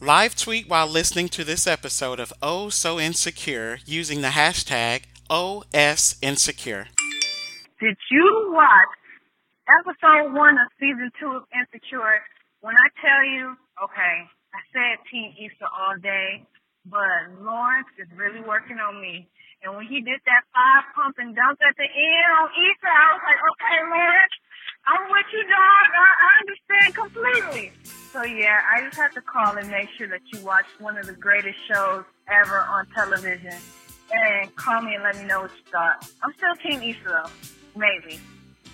Live tweet while listening to this episode of Oh So Insecure using the hashtag OSInsecure. Did you watch episode one of season two of Insecure? When I tell you, okay, I said Team Issa all day, but Lawrence is really working on me. And when he did that five pump and dunk at the end on Issa, I was like, okay, Lawrence, I'm with you, dog. I, understand completely. So yeah, I just had to call and make sure that you watched one of the greatest shows ever on television. And call me and let me know what you thought. I'm still Team Issa though. Maybe.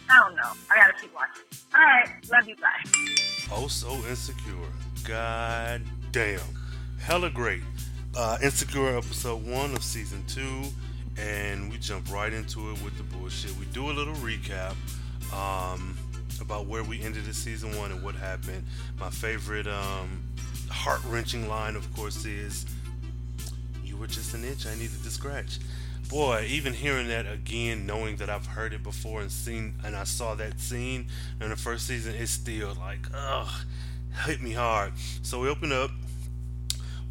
I don't know. I gotta keep watching. Alright, love you, bye. Oh so insecure. God damn. Hella great. Uh, Insecure episode one of season two, and we jump right into it with the bullshit. We do a little recap um, about where we ended the season one and what happened. My favorite um, heart wrenching line, of course, is "You were just an itch I needed to scratch." Boy, even hearing that again, knowing that I've heard it before and seen, and I saw that scene in the first season, it's still like, ugh, hit me hard. So we open up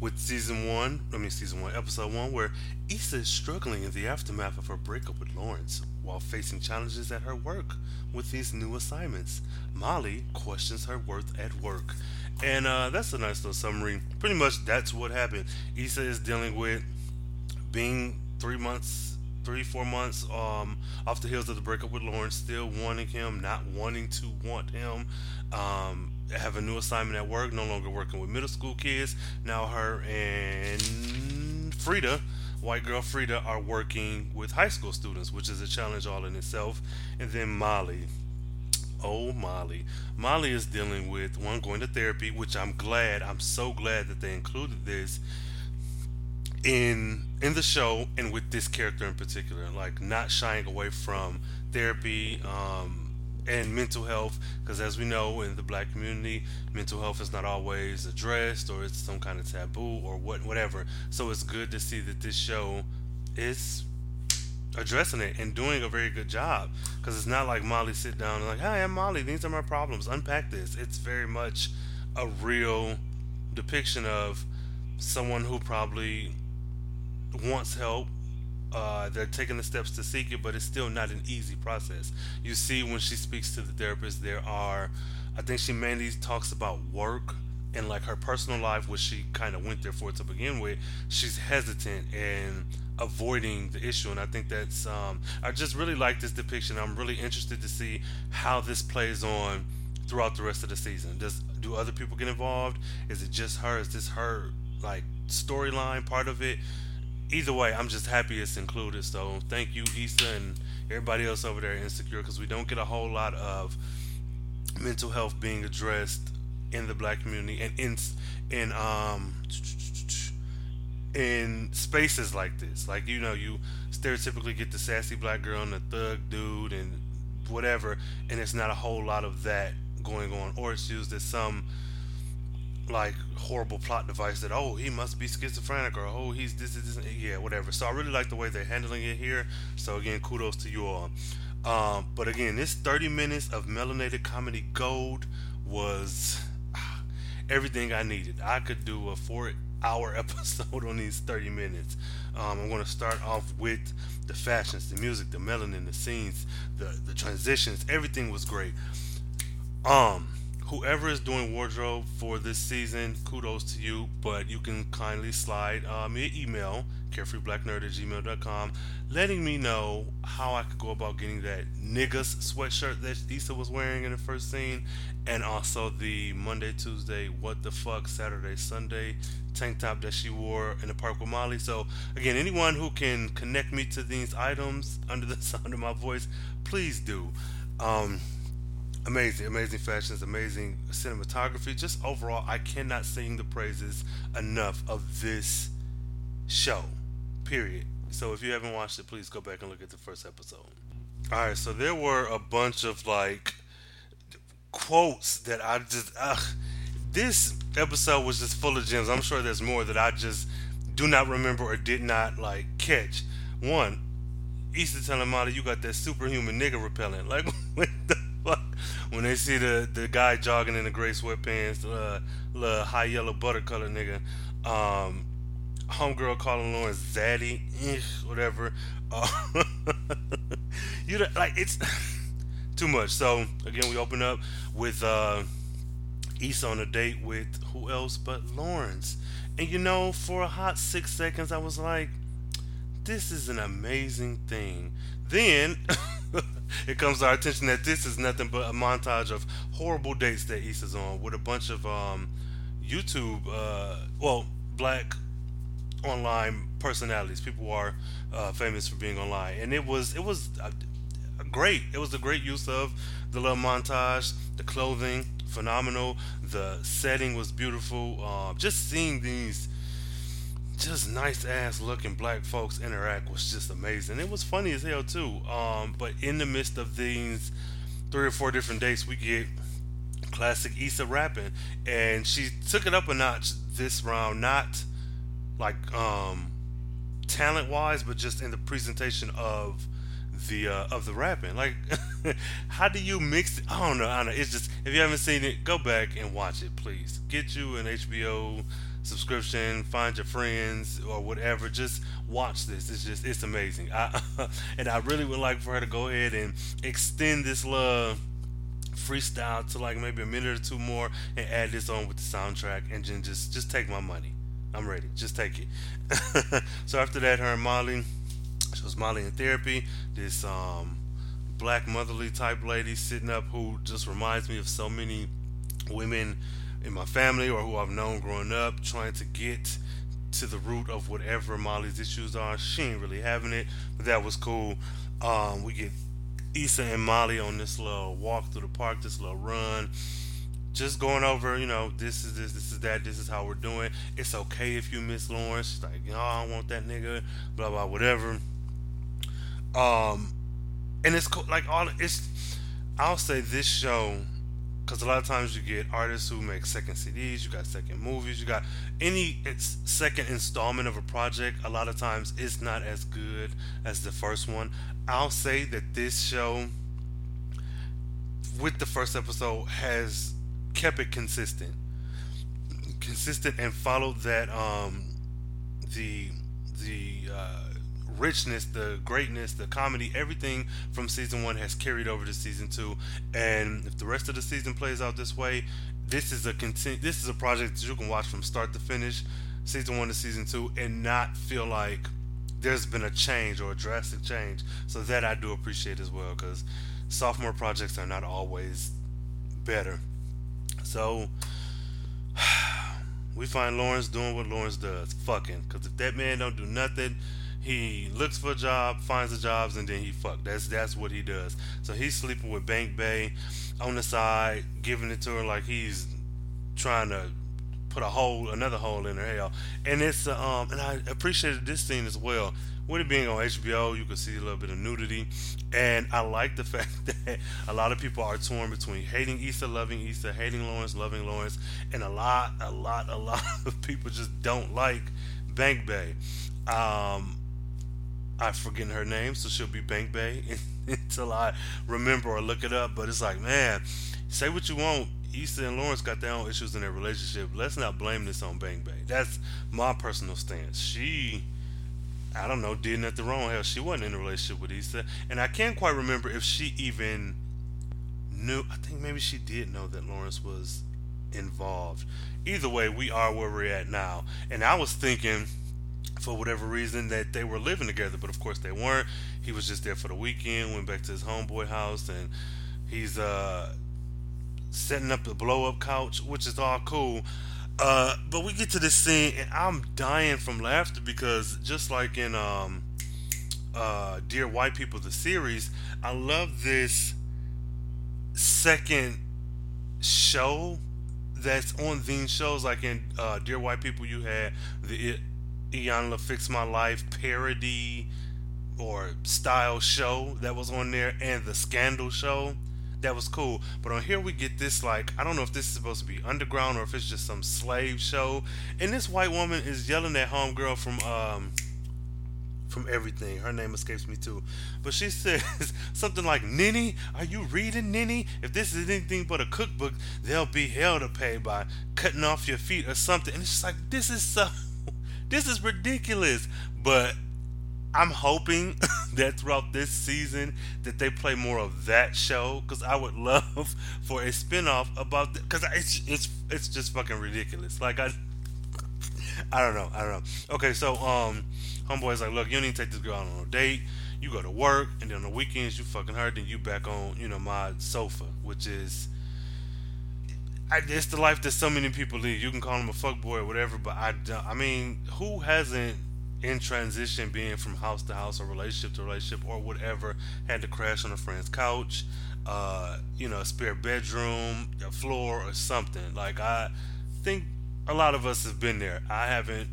with season one, I mean season one, episode one, where Issa is struggling in the aftermath of her breakup with Lawrence while facing challenges at her work with these new assignments. Molly questions her worth at work. And uh, that's a nice little summary. Pretty much that's what happened. Issa is dealing with being three months, three, four months um, off the heels of the breakup with Lawrence, still wanting him, not wanting to want him. Um, have a new assignment at work, no longer working with middle school kids. Now her and Frida, white girl Frida, are working with high school students, which is a challenge all in itself. And then Molly. Oh, Molly. Molly is dealing with one going to therapy, which I'm glad, I'm so glad that they included this in in the show and with this character in particular like not shying away from therapy um and mental health because as we know in the black community mental health is not always addressed or it's some kind of taboo or what whatever. So it's good to see that this show is addressing it and doing a very good job because it's not like molly sit down and like hi i'm molly these are my problems. Unpack this. It's very much a real depiction of someone who probably wants help uh, they're taking the steps to seek it, but it's still not an easy process. You see, when she speaks to the therapist, there are, I think she mainly talks about work and like her personal life, which she kind of went there for to begin with. She's hesitant and avoiding the issue, and I think that's, um, I just really like this depiction. I'm really interested to see how this plays on throughout the rest of the season. Does do other people get involved? Is it just her? Is this her like storyline part of it? Either way, I'm just happy it's included. So thank you, Issa, and everybody else over there Insecure, because we don't get a whole lot of mental health being addressed in the black community and in in um in spaces like this. Like you know, you stereotypically get the sassy black girl and the thug dude and whatever, and it's not a whole lot of that going on, or it's used as some like horrible plot device that oh he must be schizophrenic or oh he's this is yeah whatever. So i really like the way they're handling it here. So again kudos to you all. Um, but again this 30 minutes of melanated comedy gold was ah, everything i needed. I could do a four hour episode on these 30 minutes. Um, i'm going to start off with the fashions the music the melanin the scenes the the transitions. Everything was great. Um whoever is doing wardrobe for this season, kudos to you. But you can kindly slide uh, me an email, carefreeblacknerd at gmail.com, letting me know how I could go about getting that niggas sweatshirt that Issa was wearing in the first scene, and also the Monday, Tuesday, what the fuck, Saturday, Sunday tank top that she wore in the park with Molly. So, again, anyone who can connect me to these items under the sound of my voice, please do. Um, amazing, amazing fashions, amazing cinematography. Just overall, I cannot sing the praises enough of this show. Period. So if you haven't watched it, please go back and look at the first episode. All right, so there were a bunch of like quotes that I just ugh. This episode was just full of gems. I'm sure there's more that I just do not remember or did not like catch. One, Issa telling Molly, you got that superhuman nigga repellent. Like, what the when they see the the guy jogging in the gray sweatpants, uh, little high yellow butter color nigga, um, homegirl calling Lawrence zaddy, eh, whatever. Uh, you know, like it's too much. So again, we open up with uh, Issa on a date with who else but Lawrence, and you know, for a hot six seconds, I was like, "This is an amazing thing." Then it comes to our attention that this is nothing but a montage of horrible dates that Issa's on with a bunch of um, YouTube, uh, well, black online personalities, people who are uh, famous for being online, and it was it was great. It was a great use of the little montage, the clothing, phenomenal. The setting was beautiful. Uh, just seeing these just nice ass looking black folks interact was just amazing. It was funny as hell too. Um, but in the midst of these three or four different dates, we get classic Issa rapping, and she took it up a notch this round. Not like um, talent wise, but just in the presentation of the uh, of the rapping. Like, how do you mix it? I don't know. I don't know. It's just if you haven't seen it, go back and watch it, please. Get you an HBO subscription, find your friends or whatever. Just watch this. It's just it's amazing. I, and I really would like for her to go ahead and extend this love freestyle to like maybe a minute or two more and add this on with the soundtrack and then just just take my money. I'm ready. Just take it. so after that, her and Molly, she was Molly in therapy. This um, black motherly type lady sitting up who just reminds me of so many women in my family or who I've known growing up, trying to get to the root of whatever Molly's issues are. She ain't really having it, but that was cool. Um, we get Issa and Molly on this little walk through the park, this little run. Just going over, you know, this is this, this is that, this is how we're doing. It's okay if you miss Lawrence. She's like, no, I want that nigga, blah blah, whatever. Um, and it's cool. Like all, it's. I'll say this show because a lot of times you get artists who make second CDs, you got second movies, you got any second installment of a project. A lot of times it's not as good as the first one. I'll say that this show, with the first episode, has kept it consistent, consistent, and followed that um the the uh, richness, the greatness, the comedy, everything from season one has carried over to season two. And if the rest of the season plays out this way, this is a continu- This is a project that you can watch from start to finish, season one to season two, and not feel like there's been a change or a drastic change. So that I do appreciate as well, because sophomore projects are not always better. So we find Lawrence doing what Lawrence does, fucking. Because if that man don't do nothing, he looks for a job, finds the jobs, and then he fuck. That's that's what he does. So he's sleeping with Bank Bae on the side, giving it to her like he's trying to put a hole, another hole in her hell. And it's uh, um, and I appreciated this scene as well. With it being on HBO, you can see a little bit of nudity, and I like the fact that a lot of people are torn between hating Issa, loving Issa, hating Lawrence, loving Lawrence, and a lot, a lot, a lot of people just don't like Bank Bae. Um, I'm forgetting her name, so she'll be Bank Bae until I remember or look it up. But it's like, man, say what you want. Issa and Lawrence got their own issues in their relationship. Let's not blame this on Bank Bae. That's my personal stance. She, I don't know, did nothing wrong. Hell, she wasn't in a relationship with Issa, and I can't quite remember if she even knew. I think maybe she did know that Lawrence was involved. Either way, we are where we're at now, and I was thinking for whatever reason that they were living together, but of course they weren't. He was just there for the weekend, went back to his homeboy house, and he's uh, setting up the blow up couch, which is all cool. Uh, but we get to this scene, and I'm dying from laughter because just like in um, uh, Dear White People, the series, I love this second show that's on these shows. Like in uh, Dear White People, you had the Iyanla Fix My Life parody or style show that was on there and the Scandal show. That was cool. But on here we get this like I don't know if this is supposed to be underground or if it's just some slave show. And this white woman is yelling at homegirl from um from everything. Her name escapes me too. But she says something like, Ninny, are you reading, Ninny? If this is anything but a cookbook, there'll be hell to pay by cutting off your feet or something. And it's just like, this is so, this is ridiculous. But I'm hoping that throughout this season that they play more of that show because I would love for a spinoff about because it's it's it's just fucking ridiculous. Like I I don't know, I don't know. Okay, so um, homeboy's like, look, you need to take this girl out on a date. You go to work, and then on the weekends you fucking her, then you back on you know my sofa, which is. I, it's the life that so many people lead. You can call him a fuck boy or whatever, but I, I mean, who hasn't in transition, being from house to house or relationship to relationship or whatever, had to crash on a friend's couch, uh, you know, a spare bedroom, a floor, or something. Like I think a lot of us have been there. I haven't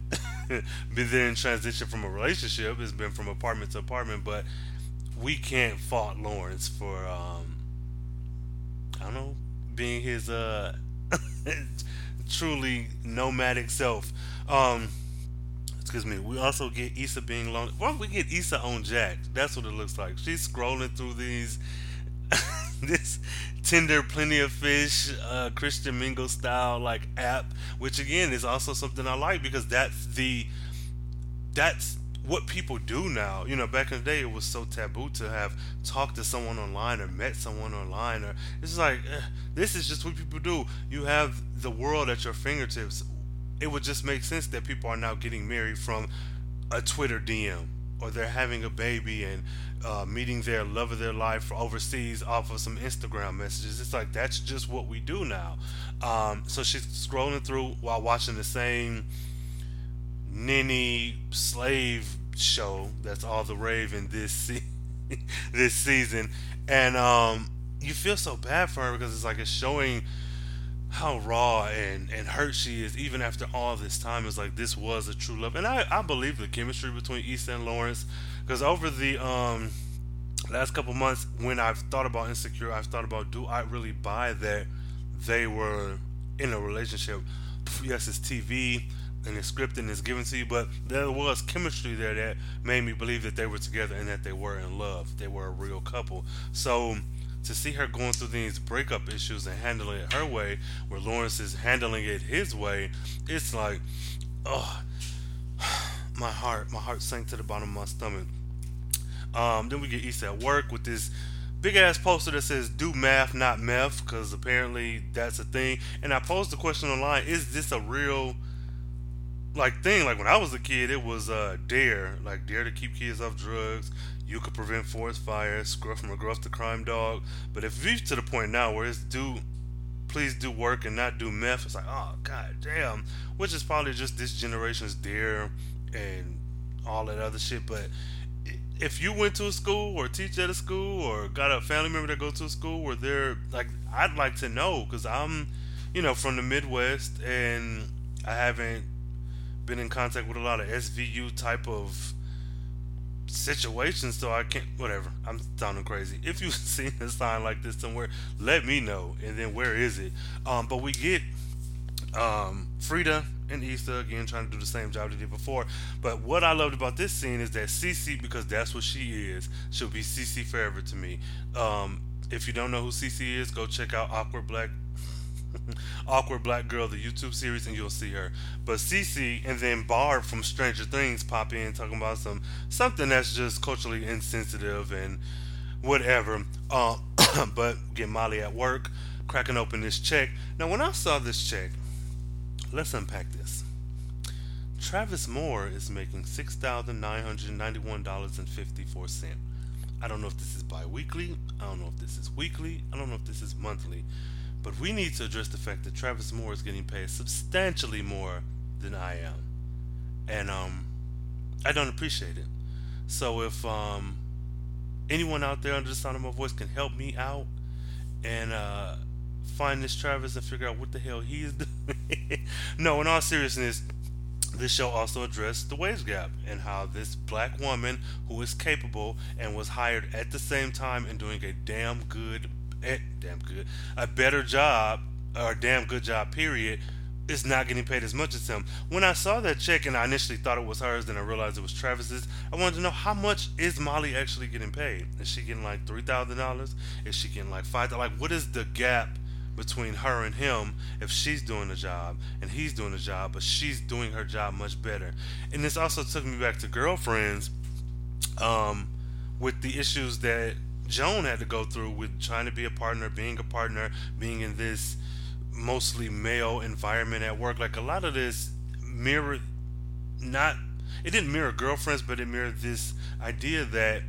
been there in transition from a relationship. It's been from apartment to apartment, but we can't fault Lawrence for um, I don't know being his uh truly nomadic self. Um, excuse me. We also get Issa being lonely. Well, we get Issa on Jack. That's what it looks like. She's scrolling through these this Tinder Plenty of Fish uh, Christian Mingle style like app, which again is also something I like because that's the that's what people do now. You know, back in the day, it was so taboo to have talked to someone online or met someone online, or it's like eh, this is just what people do. You have the world at your fingertips. It would just make sense that people are now getting married from a Twitter DM or they're having a baby and uh, meeting their love of their life overseas off of some Instagram messages. It's like that's just what we do now. Um, so she's scrolling through while watching the same ninny slave show that's all the rave in this se- this season, and um, you feel so bad for her because it's like it's showing how raw and, and hurt she is even after all this time. Is like this was a true love. And I, I believe the chemistry between Issa and Lawrence because over the um last couple months when I've thought about insecure I've thought about do I really buy that they were in a relationship? Yes it's TV and the scripted and it's given to you but there was chemistry there that made me believe that they were together and that they were in love they were a real couple so to see her going through these breakup issues and handling it her way, where Lawrence is handling it his way, it's like, oh, my heart, my heart sank to the bottom of my stomach. Um, then we get Issa at work with this big ass poster that says "Do math, not meth," because apparently that's a thing. And I posed the question online: Is this a real like thing? Like when I was a kid, it was uh, dare, like dare to keep kids off drugs, you could prevent forest fires, scruff from McGruff to crime dog. But if we've to the point now where it's do, please do work and not do meth, it's like, oh god damn. Which is probably just this generation's dare and all that other shit. But if you went to a school or teach at a school or got a family member that go to a school where they're like, I'd like to know because I'm, you know, from the Midwest and I haven't been in contact with a lot of SVU type of situations so I can't whatever. I'm sounding crazy. If you've seen a sign like this somewhere, let me know. And then where is it? Um, but we get um, Frida and Issa again trying to do the same job they did before. But what I loved about this scene is that Cece, because that's what she is, she'll be Cece forever to me. Um, if you don't know who Cece is, go check out Awkward Black Awkward Black Girl, the YouTube series, and you'll see her. But Cece and then Barb from Stranger Things pop in talking about some something that's just culturally insensitive and whatever. Uh, but get Molly at work, cracking open this check. Now, when I saw this check, let's unpack this. Travis Moore is making six thousand nine hundred ninety-one dollars and fifty-four cent. I don't know if this is bi-weekly. I don't know if this is weekly. I don't know if this is monthly. But we need to address the fact that Travis Moore is getting paid substantially more than I am. And um I don't appreciate it. So if um anyone out there under the sound of my voice can help me out and uh find this Travis and figure out what the hell he is doing. no, in all seriousness, this show also addressed the wage gap and how this black woman who is capable and was hired at the same time and doing a damn good damn good, a better job or a damn good job, period, is not getting paid as much as him. When I saw that check and I initially thought it was hers, then I realized it was Travis's. I wanted to know how much is Molly actually getting paid? Is she getting like three thousand dollars? Is she getting like five? Like, what is the gap between her and him if she's doing the job and he's doing the job, but she's doing her job much better? And this also took me back to girlfriends, um, with the issues that Joan had to go through with trying to be a partner, being a partner, being in this mostly male environment at work. Like a lot of this mirrored not it didn't mirror girlfriends, but it mirrored this idea that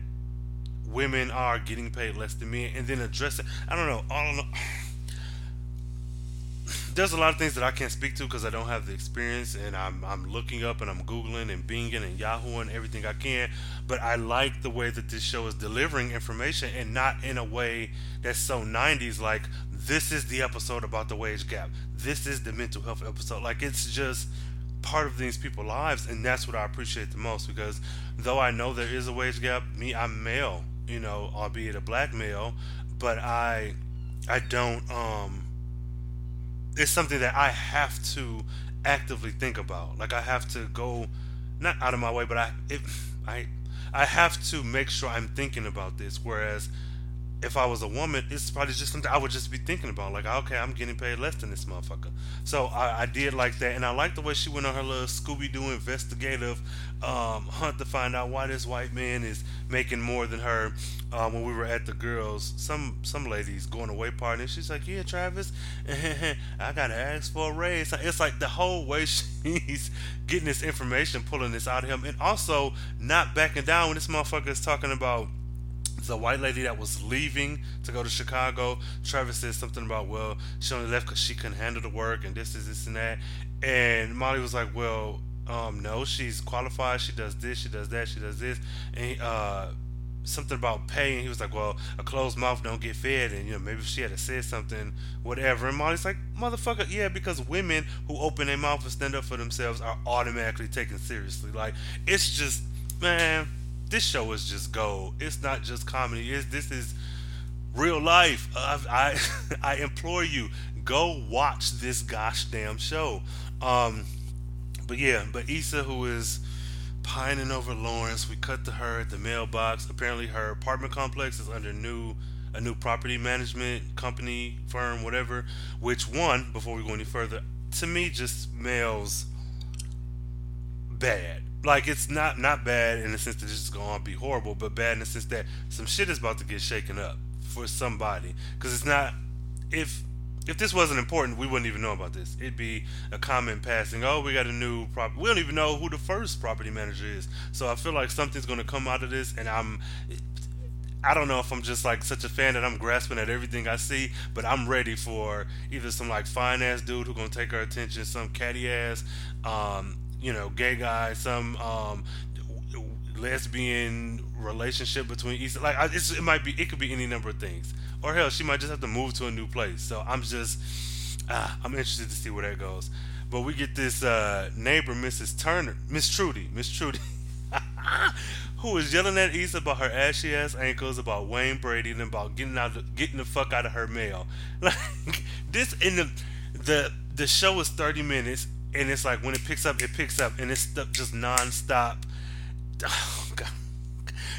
women are getting paid less than men and then address it. I don't know. I don't know. There's a lot of things that I can't speak to because I don't have the experience and I'm, I'm looking up and I'm Googling and Binging and Yahooing everything I can. But I like the way that this show is delivering information and not in a way that's so 90s like this is the episode about the wage gap. This is the mental health episode. Like it's just part of these people's lives, and that's what I appreciate the most. Because though I know there is a wage gap, me I'm male, you know, albeit a black male, but I I don't um. It's something that I have to actively think about. Like I have to go, not out of my way, but I I I have to make sure I'm thinking about this. Whereas if I was a woman, it's probably just something I would just be thinking about. Like, okay, I'm getting paid less than this motherfucker. So I, I did like that, and I like the way she went on her little Scooby Doo investigative um, hunt to find out why this white man is making more than her. Uh, when we were at the girls, some some ladies going away party, she's like, "Yeah, Travis, I gotta ask for a raise." It's like the whole way she's getting this information, pulling this out of him, and also not backing down when this motherfucker is talking about the white lady that was leaving to go to Chicago. Travis said something about, well, she only left because she couldn't handle the work and this is this and that. And Molly was like, well, um, no, she's qualified. She does this, she does that, she does this. And uh, something about pay. And he was like, well, a closed mouth don't get fed. And, you know, maybe she had to say something, whatever. And Molly's like, motherfucker, yeah, because women who open their mouth and stand up for themselves are automatically taken seriously. Like, it's just, man this show is just gold. It's not just comedy. It's, this is real life. Uh, I I implore you, go watch this gosh damn show. Um, but yeah, but Issa, who is pining over Lawrence, we cut to her at the mailbox. Apparently, her apartment complex is under new a new property management company firm, whatever. Which one? Before we go any further, to me, just smells bad like it's not not bad in the sense that it's going to be horrible, but bad in the sense that some shit is about to get shaken up for somebody. Because it's not if if this wasn't important, we wouldn't even know about this. It'd be a comment passing. Oh, we got a new property. We don't even know who the first property manager is. So I feel like something's going to come out of this, and I'm. I don't know if I'm just like such a fan that I'm grasping at everything I see, but I'm ready for either some like fine ass dude who's gonna take our attention, some catty ass um, you know, gay guy, some um, lesbian relationship between Issa. Like it might be, it could be any number of things. Or hell, she might just have to move to a new place. So I'm just, uh, I'm interested to see where that goes. But we get this uh, neighbor, Mrs. Turner, Miss Trudy, Miss Trudy, who is yelling at Issa about her ashy ass ankles, about Wayne Brady, and about getting out, of, getting the fuck out of her mail. Like this in the the the show is 30 minutes and it's like when it picks up, it picks up, and it's just nonstop. Oh god,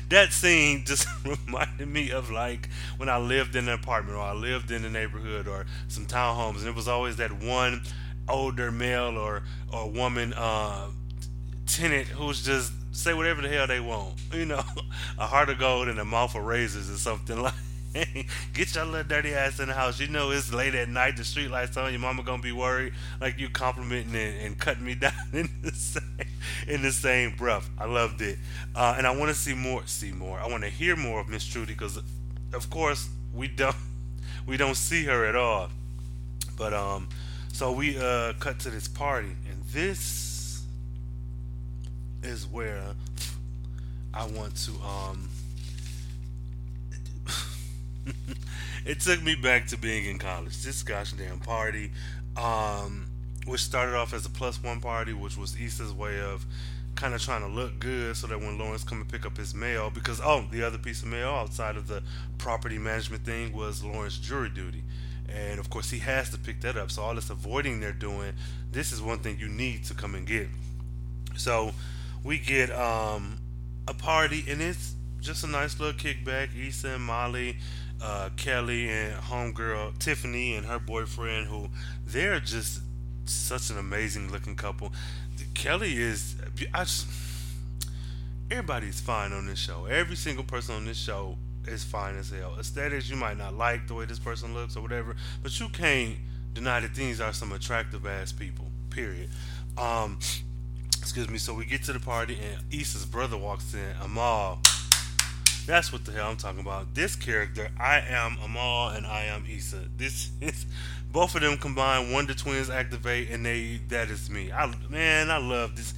that scene just reminded me of like when I lived in an apartment or I lived in a neighborhood or some townhomes, and it was always that one older male or or woman uh, tenant who's just say whatever the hell they want, you know, a heart of gold and a mouth of razors or something like. Get your little dirty ass in the house. You know it's late at night. The street lights on. Your mama gonna be worried. Like you complimenting and, and cutting me down in the same in the same breath. I loved it, uh, and I want to see more. See more. I want to hear more of Miss Trudy because, of course, we don't we don't see her at all. But um, so we uh cut to this party, and this is where I want to um it took me back to being in college. This gosh damn party, um, which started off as a plus one party, which was Issa's way of kind of trying to look good so that when Lawrence come and pick up his mail, because oh, the other piece of mail outside of the property management thing was Lawrence jury duty, And of course, he has to pick that up. So all this avoiding they're doing, this is one thing you need to come and get. So we get um, a party, and it's just a nice little kickback. Issa and Molly, uh, Kelly and homegirl Tiffany and her boyfriend, who they're just such an amazing looking couple. Kelly is, I just, everybody's fine on this show. Every single person on this show is fine as hell. Aesthetics, you might not like the way this person looks or whatever, but you can't deny that these are some attractive ass people. Period. Um, excuse me. So we get to the party and Issa's brother walks in. Ahmal. That's what the hell I'm talking about. This character, I am Ahmal and I am Issa. This is both of them combined. Wonder Twins activate, and they that is me. I man, I love this.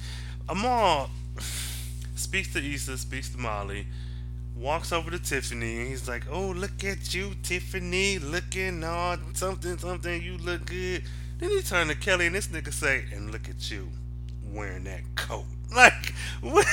Ahmal speaks to Issa, speaks to Molly, walks over to Tiffany, and he's like, "Oh, look at you, Tiffany, looking all something, something. You look good." Then he turned to Kelly, and this nigga say, "And look at you, wearing that coat." Like, what?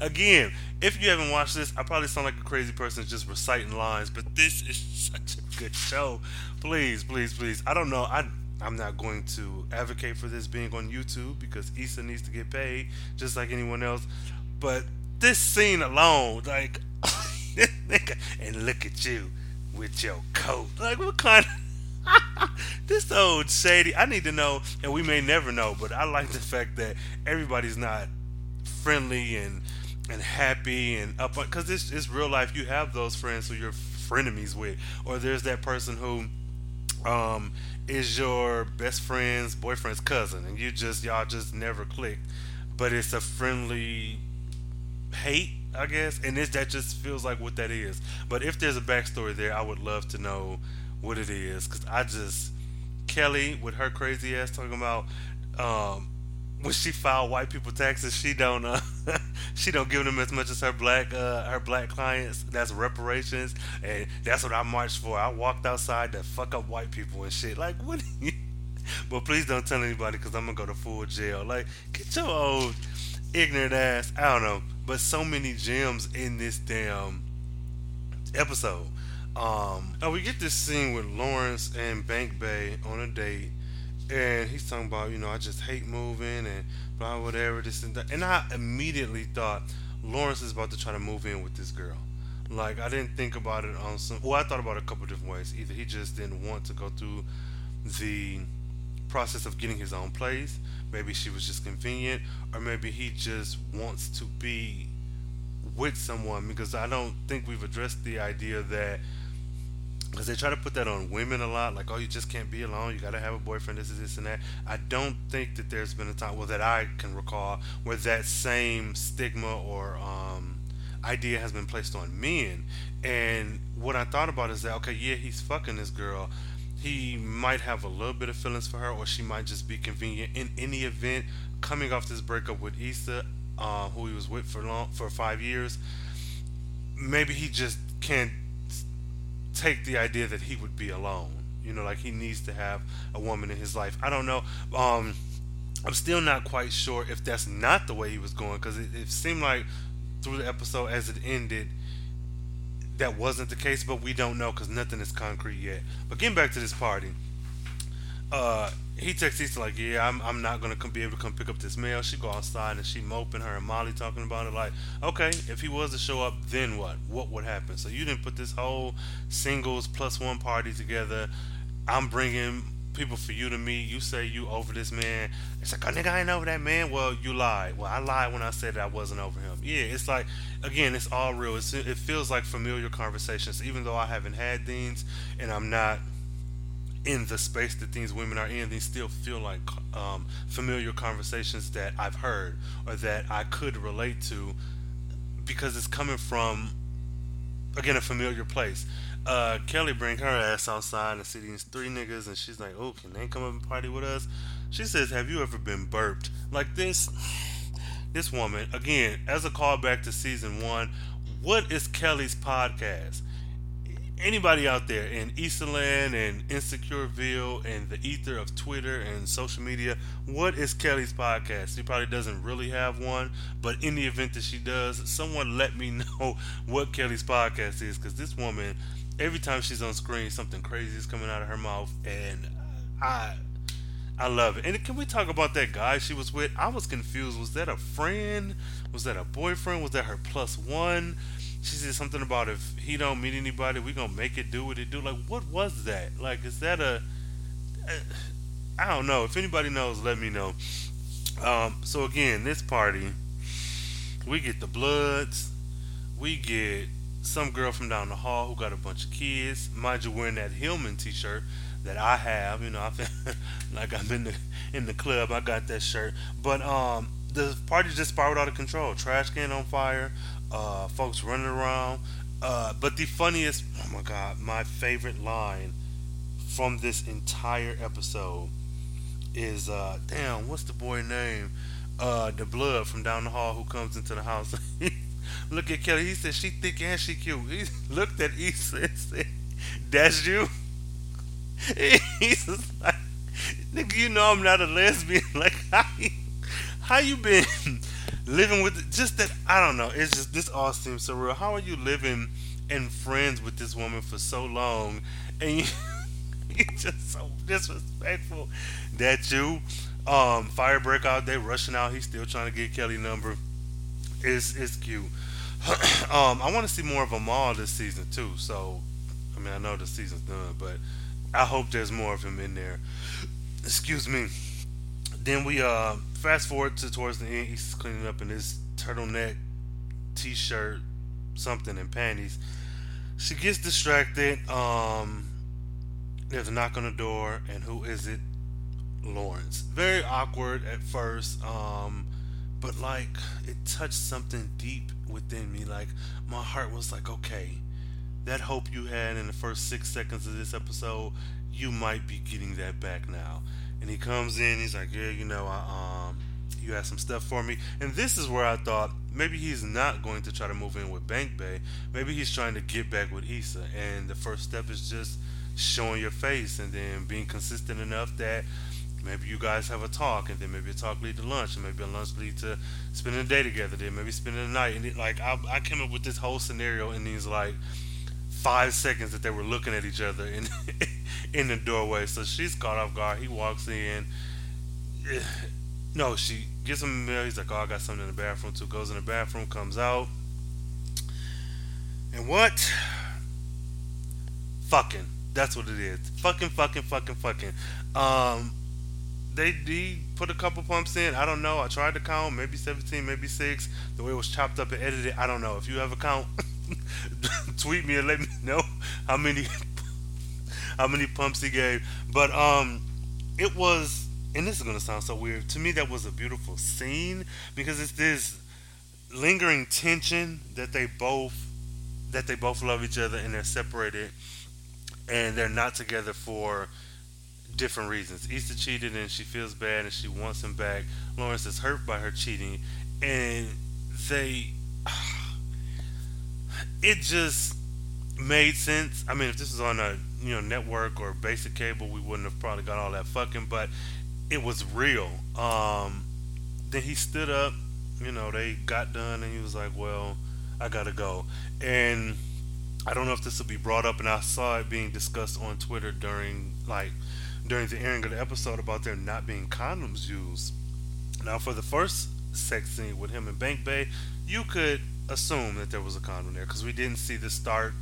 Again, if you haven't watched this, I probably sound like a crazy person just reciting lines, but this is such a good show. Please, please, please. I don't know. I I'm not going to advocate for this being on YouTube because Issa needs to get paid just like anyone else. But this scene alone, like, and look at you with your coat. Like, what kind of. this old shady. I need to know, and we may never know, but I like the fact that everybody's not friendly and and happy and up because this is real life. You have those friends who you're frenemies with, or there's that person who um, is your best friend's boyfriend's cousin, and you just y'all just never click. But it's a friendly hate, I guess, and this that just feels like what that is. But if there's a backstory there, I would love to know what it is, because I just Kelly with her crazy ass talking about um, when she filed white people taxes, she don't uh, she don't give them as much as her black uh, her black clients. That's reparations, and that's what I marched for. I walked outside to fuck up white people and shit. Like what? but please don't tell anybody because I'm gonna go to full jail. Like get your old ignorant ass. I don't know, but so many gems in this damn episode. Um, now we get this scene with Lawrence and Bank Bae on a date and he's talking about you know I just hate moving and blah whatever this and that, and I immediately thought Lawrence is about to try to move in with this girl. Like I didn't think about it on some. Well, I thought about it a couple different ways. Either he just didn't want to go through the process of getting his own place. Maybe she was just convenient, or maybe he just wants to be with someone because I don't think we've addressed the idea that because they try to put that on women a lot like oh you just can't be alone. You got to have a boyfriend this is this and that. I don't think that there's been a time well that i can recall where that same stigma or um, idea has been placed on men. And what i thought about is that okay yeah he's fucking this girl. He might have a little bit of feelings for her or she might just be convenient in any event. Coming off this breakup with Issa uh, who he was with for long for five years maybe he just can't take the idea that he would be alone. You know, like he needs to have a woman in his life. I don't know. Um, I'm still not quite sure if that's not the way he was going because it, it seemed like through the episode as it ended that wasn't the case, but we don't know because nothing is concrete yet. But getting back to this party, uh, he texts Issa like, "Yeah, I'm, I'm not gonna come, be able to come pick up this mail." She go outside and she moping her and Molly talking about it. Like, okay, if he was to show up, then what? What would happen? So you didn't put this whole singles plus one party together. I'm bringing people for you to meet. You say you over this man. It's like, oh nigga, I ain't over that man. Well, you lied. Well, I lied when I said that I wasn't over him. Yeah, it's like, again, it's all real. It's, it feels like familiar conversations, even though I haven't had these and I'm not in the space that these women are in, they still feel like um, familiar conversations that I've heard or that I could relate to because it's coming from, again, a familiar place. Uh, Kelly bring her ass outside and see these three niggas, and she's like, "Oh, can they come up and party with us?" She says, "Have you ever been burped like this?" This woman, again, as a callback to season one, what is Kelly's podcast? Anybody out there in Easterland and Insecureville and the ether of Twitter and social media, what is Kelly's podcast? She probably doesn't really have one, but in the event that she does, someone let me know what Kelly's podcast is because this woman every time she's on screen, something crazy is coming out of her mouth, and I I love it. And can we talk about that guy she was with? I was confused. Was that a friend? Was that a boyfriend? Was that her plus one? She said something about if he don't meet anybody, we gonna make it do what it do. Like, what was that? Like, is that a? I don't know. If anybody knows, let me know. Um, so again, this party, we get the Bloods, we get some girl from down the hall who got a bunch of kids. Mind you, wearing that Hillman T-shirt that I have. You know, I feel like I'm in the in the club. I got that shirt, but um, the party just spiraled out of control. Trash can on fire, uh, folks running around. Uh, but the funniest, oh my god, my favorite line from this entire episode is, uh, damn, what's the boy name? Uh, the blood from down the hall who comes into the house. Look at Kelly. He said she thick and she cute. He looked at Issa and said, "That's you." He's like, nigga, you know I'm not a lesbian. Like, how you, how you been living with just that? I don't know. It's just this all seems so real. How are you living and friends with this woman for so long, and you, just so disrespectful that you um fire break out they rushing out he's still trying to get kelly number it's it's cute um i want to see more of Ahmal this season too so i mean i know the season's done but I hope there's more of him in there. Excuse me. Then we uh fast forward to towards the end. He's cleaning up in his turtleneck, t-shirt, something, and panties. She gets distracted. Um, there's a knock on the door, and who is it? Lawrence. Very awkward at first. Um, but like it touched something deep within me. Like my heart was like, okay, that hope you had in the first six seconds of this episode, you might be getting that back now. And he comes in, he's like, yeah, you know, I, um, you have some stuff for me. And this is where I thought maybe he's not going to try to move in with Bank Bae. Maybe he's trying to get back with Issa. And the first step is just showing your face and then being consistent enough that maybe you guys have a talk and then maybe a talk lead to lunch and maybe a lunch lead to spending a day together then maybe spending the night and it, like I, I came up with this whole scenario and he's like five seconds that they were looking at each other in in the doorway. So she's caught off guard. He walks in. No, she gets him a meal. He's like, "Oh, I got something in the bathroom." Too goes in the bathroom, comes out, and what? Fucking. That's what it is. Fucking, fucking, fucking, fucking. Um, they he put a couple pumps in. I don't know. I tried to count, maybe 17, maybe six. The way it was chopped up and edited, I don't know. If you have a count. tweet me and let me know how many how many pumps he gave. But um, it was, and this is gonna sound so weird to me. That was a beautiful scene because it's this lingering tension that they both that they both love each other and they're separated and they're not together for different reasons. Issa cheated and she feels bad and she wants him back. Lawrence is hurt by her cheating and they it just made sense. I mean, if this was on a you know network or basic cable, we wouldn't have probably got all that fucking. But it was real. Um, then he stood up. You know, they got done, and he was like, "Well, I gotta go." And I don't know if this will be brought up, and I saw it being discussed on Twitter during like during the airing of the episode about there not being condoms used. Now, for the first sex scene with him and Bank Bae, you could assume that there was a condom there because we didn't see the start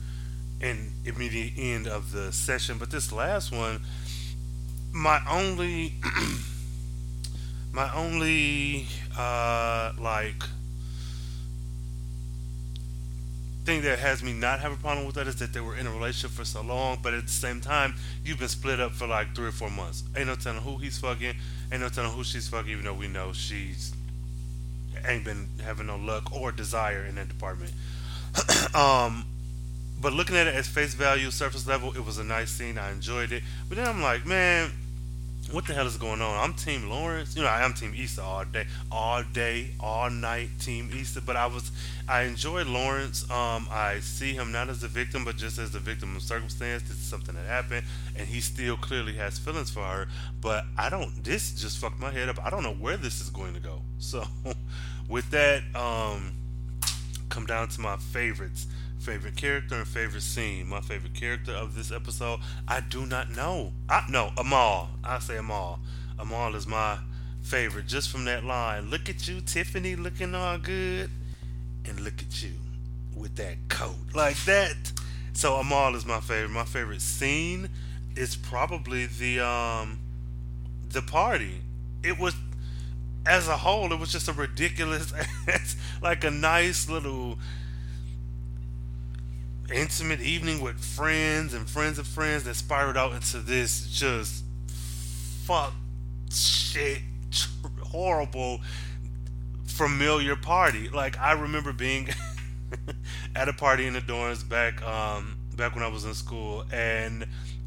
and immediate end of the session. But this last one, my only, my only, uh, like, thing that has me not have a problem with that is that they were in a relationship for so long, but at the same time, you've been split up for like three or four months. Ain't no telling who he's fucking, ain't no telling who she's fucking, even though we know she's ain't been having no luck or desire in that department. um, but looking at it as face value, surface level, it was a nice scene. I enjoyed it. But then I'm like, man, what the hell is going on? I'm Team Lawrence. You know, I am Team Issa all day, all day, all night, Team Issa. But I was, I enjoyed Lawrence. Um, I see him not as a victim, but just as a victim of circumstance. This is something that happened, and he still clearly has feelings for her. But I don't. This just fucked my head up. I don't know where this is going to go. So, with that, um, come down to my favorites. Favorite character and favorite scene. My favorite character of this episode, I do not know. I no Ahmal. I say Ahmal. Ahmal is my favorite just from that line. Look at you, Tiffany, looking all good, and look at you with that coat like that. So Ahmal is my favorite. My favorite scene is probably the um the party. It was as a whole, it was just a ridiculous, like a nice little intimate evening with friends and friends of friends that spiraled out into this just fuck shit horrible familiar party. Like I remember being at a party in the dorms back um back when I was in school and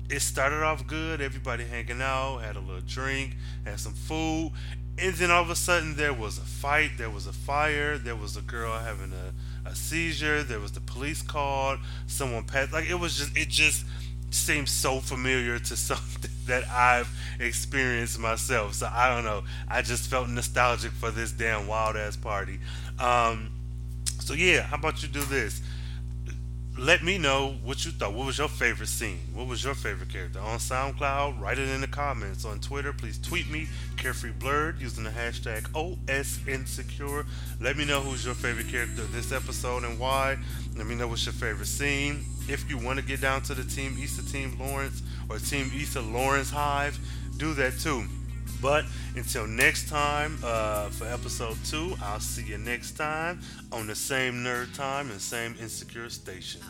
it started off good, everybody hanging out, had a little drink, had some food, and then all of a sudden there was a fight, there was a fire, there was a girl having a, a seizure, there was the police called, someone passed like it was just it just seems so familiar to something that I've experienced myself. So I don't know. I just felt nostalgic for this damn wild ass party. Um, so yeah, how about you do this? Let me know what you thought. What was your favorite scene? What was your favorite character? On SoundCloud, write it in the comments. On Twitter, please tweet me, Carefree Blurred, using the hashtag OSInsecure. Let me know who's your favorite character this episode and why. Let me know what's your favorite scene. If you want to get down to the Team Issa Team Lawrence or Team Issa Lawrence Hive, do that too. But until next time, uh, for episode two, I'll see you next time on the same nerd time and same insecure station.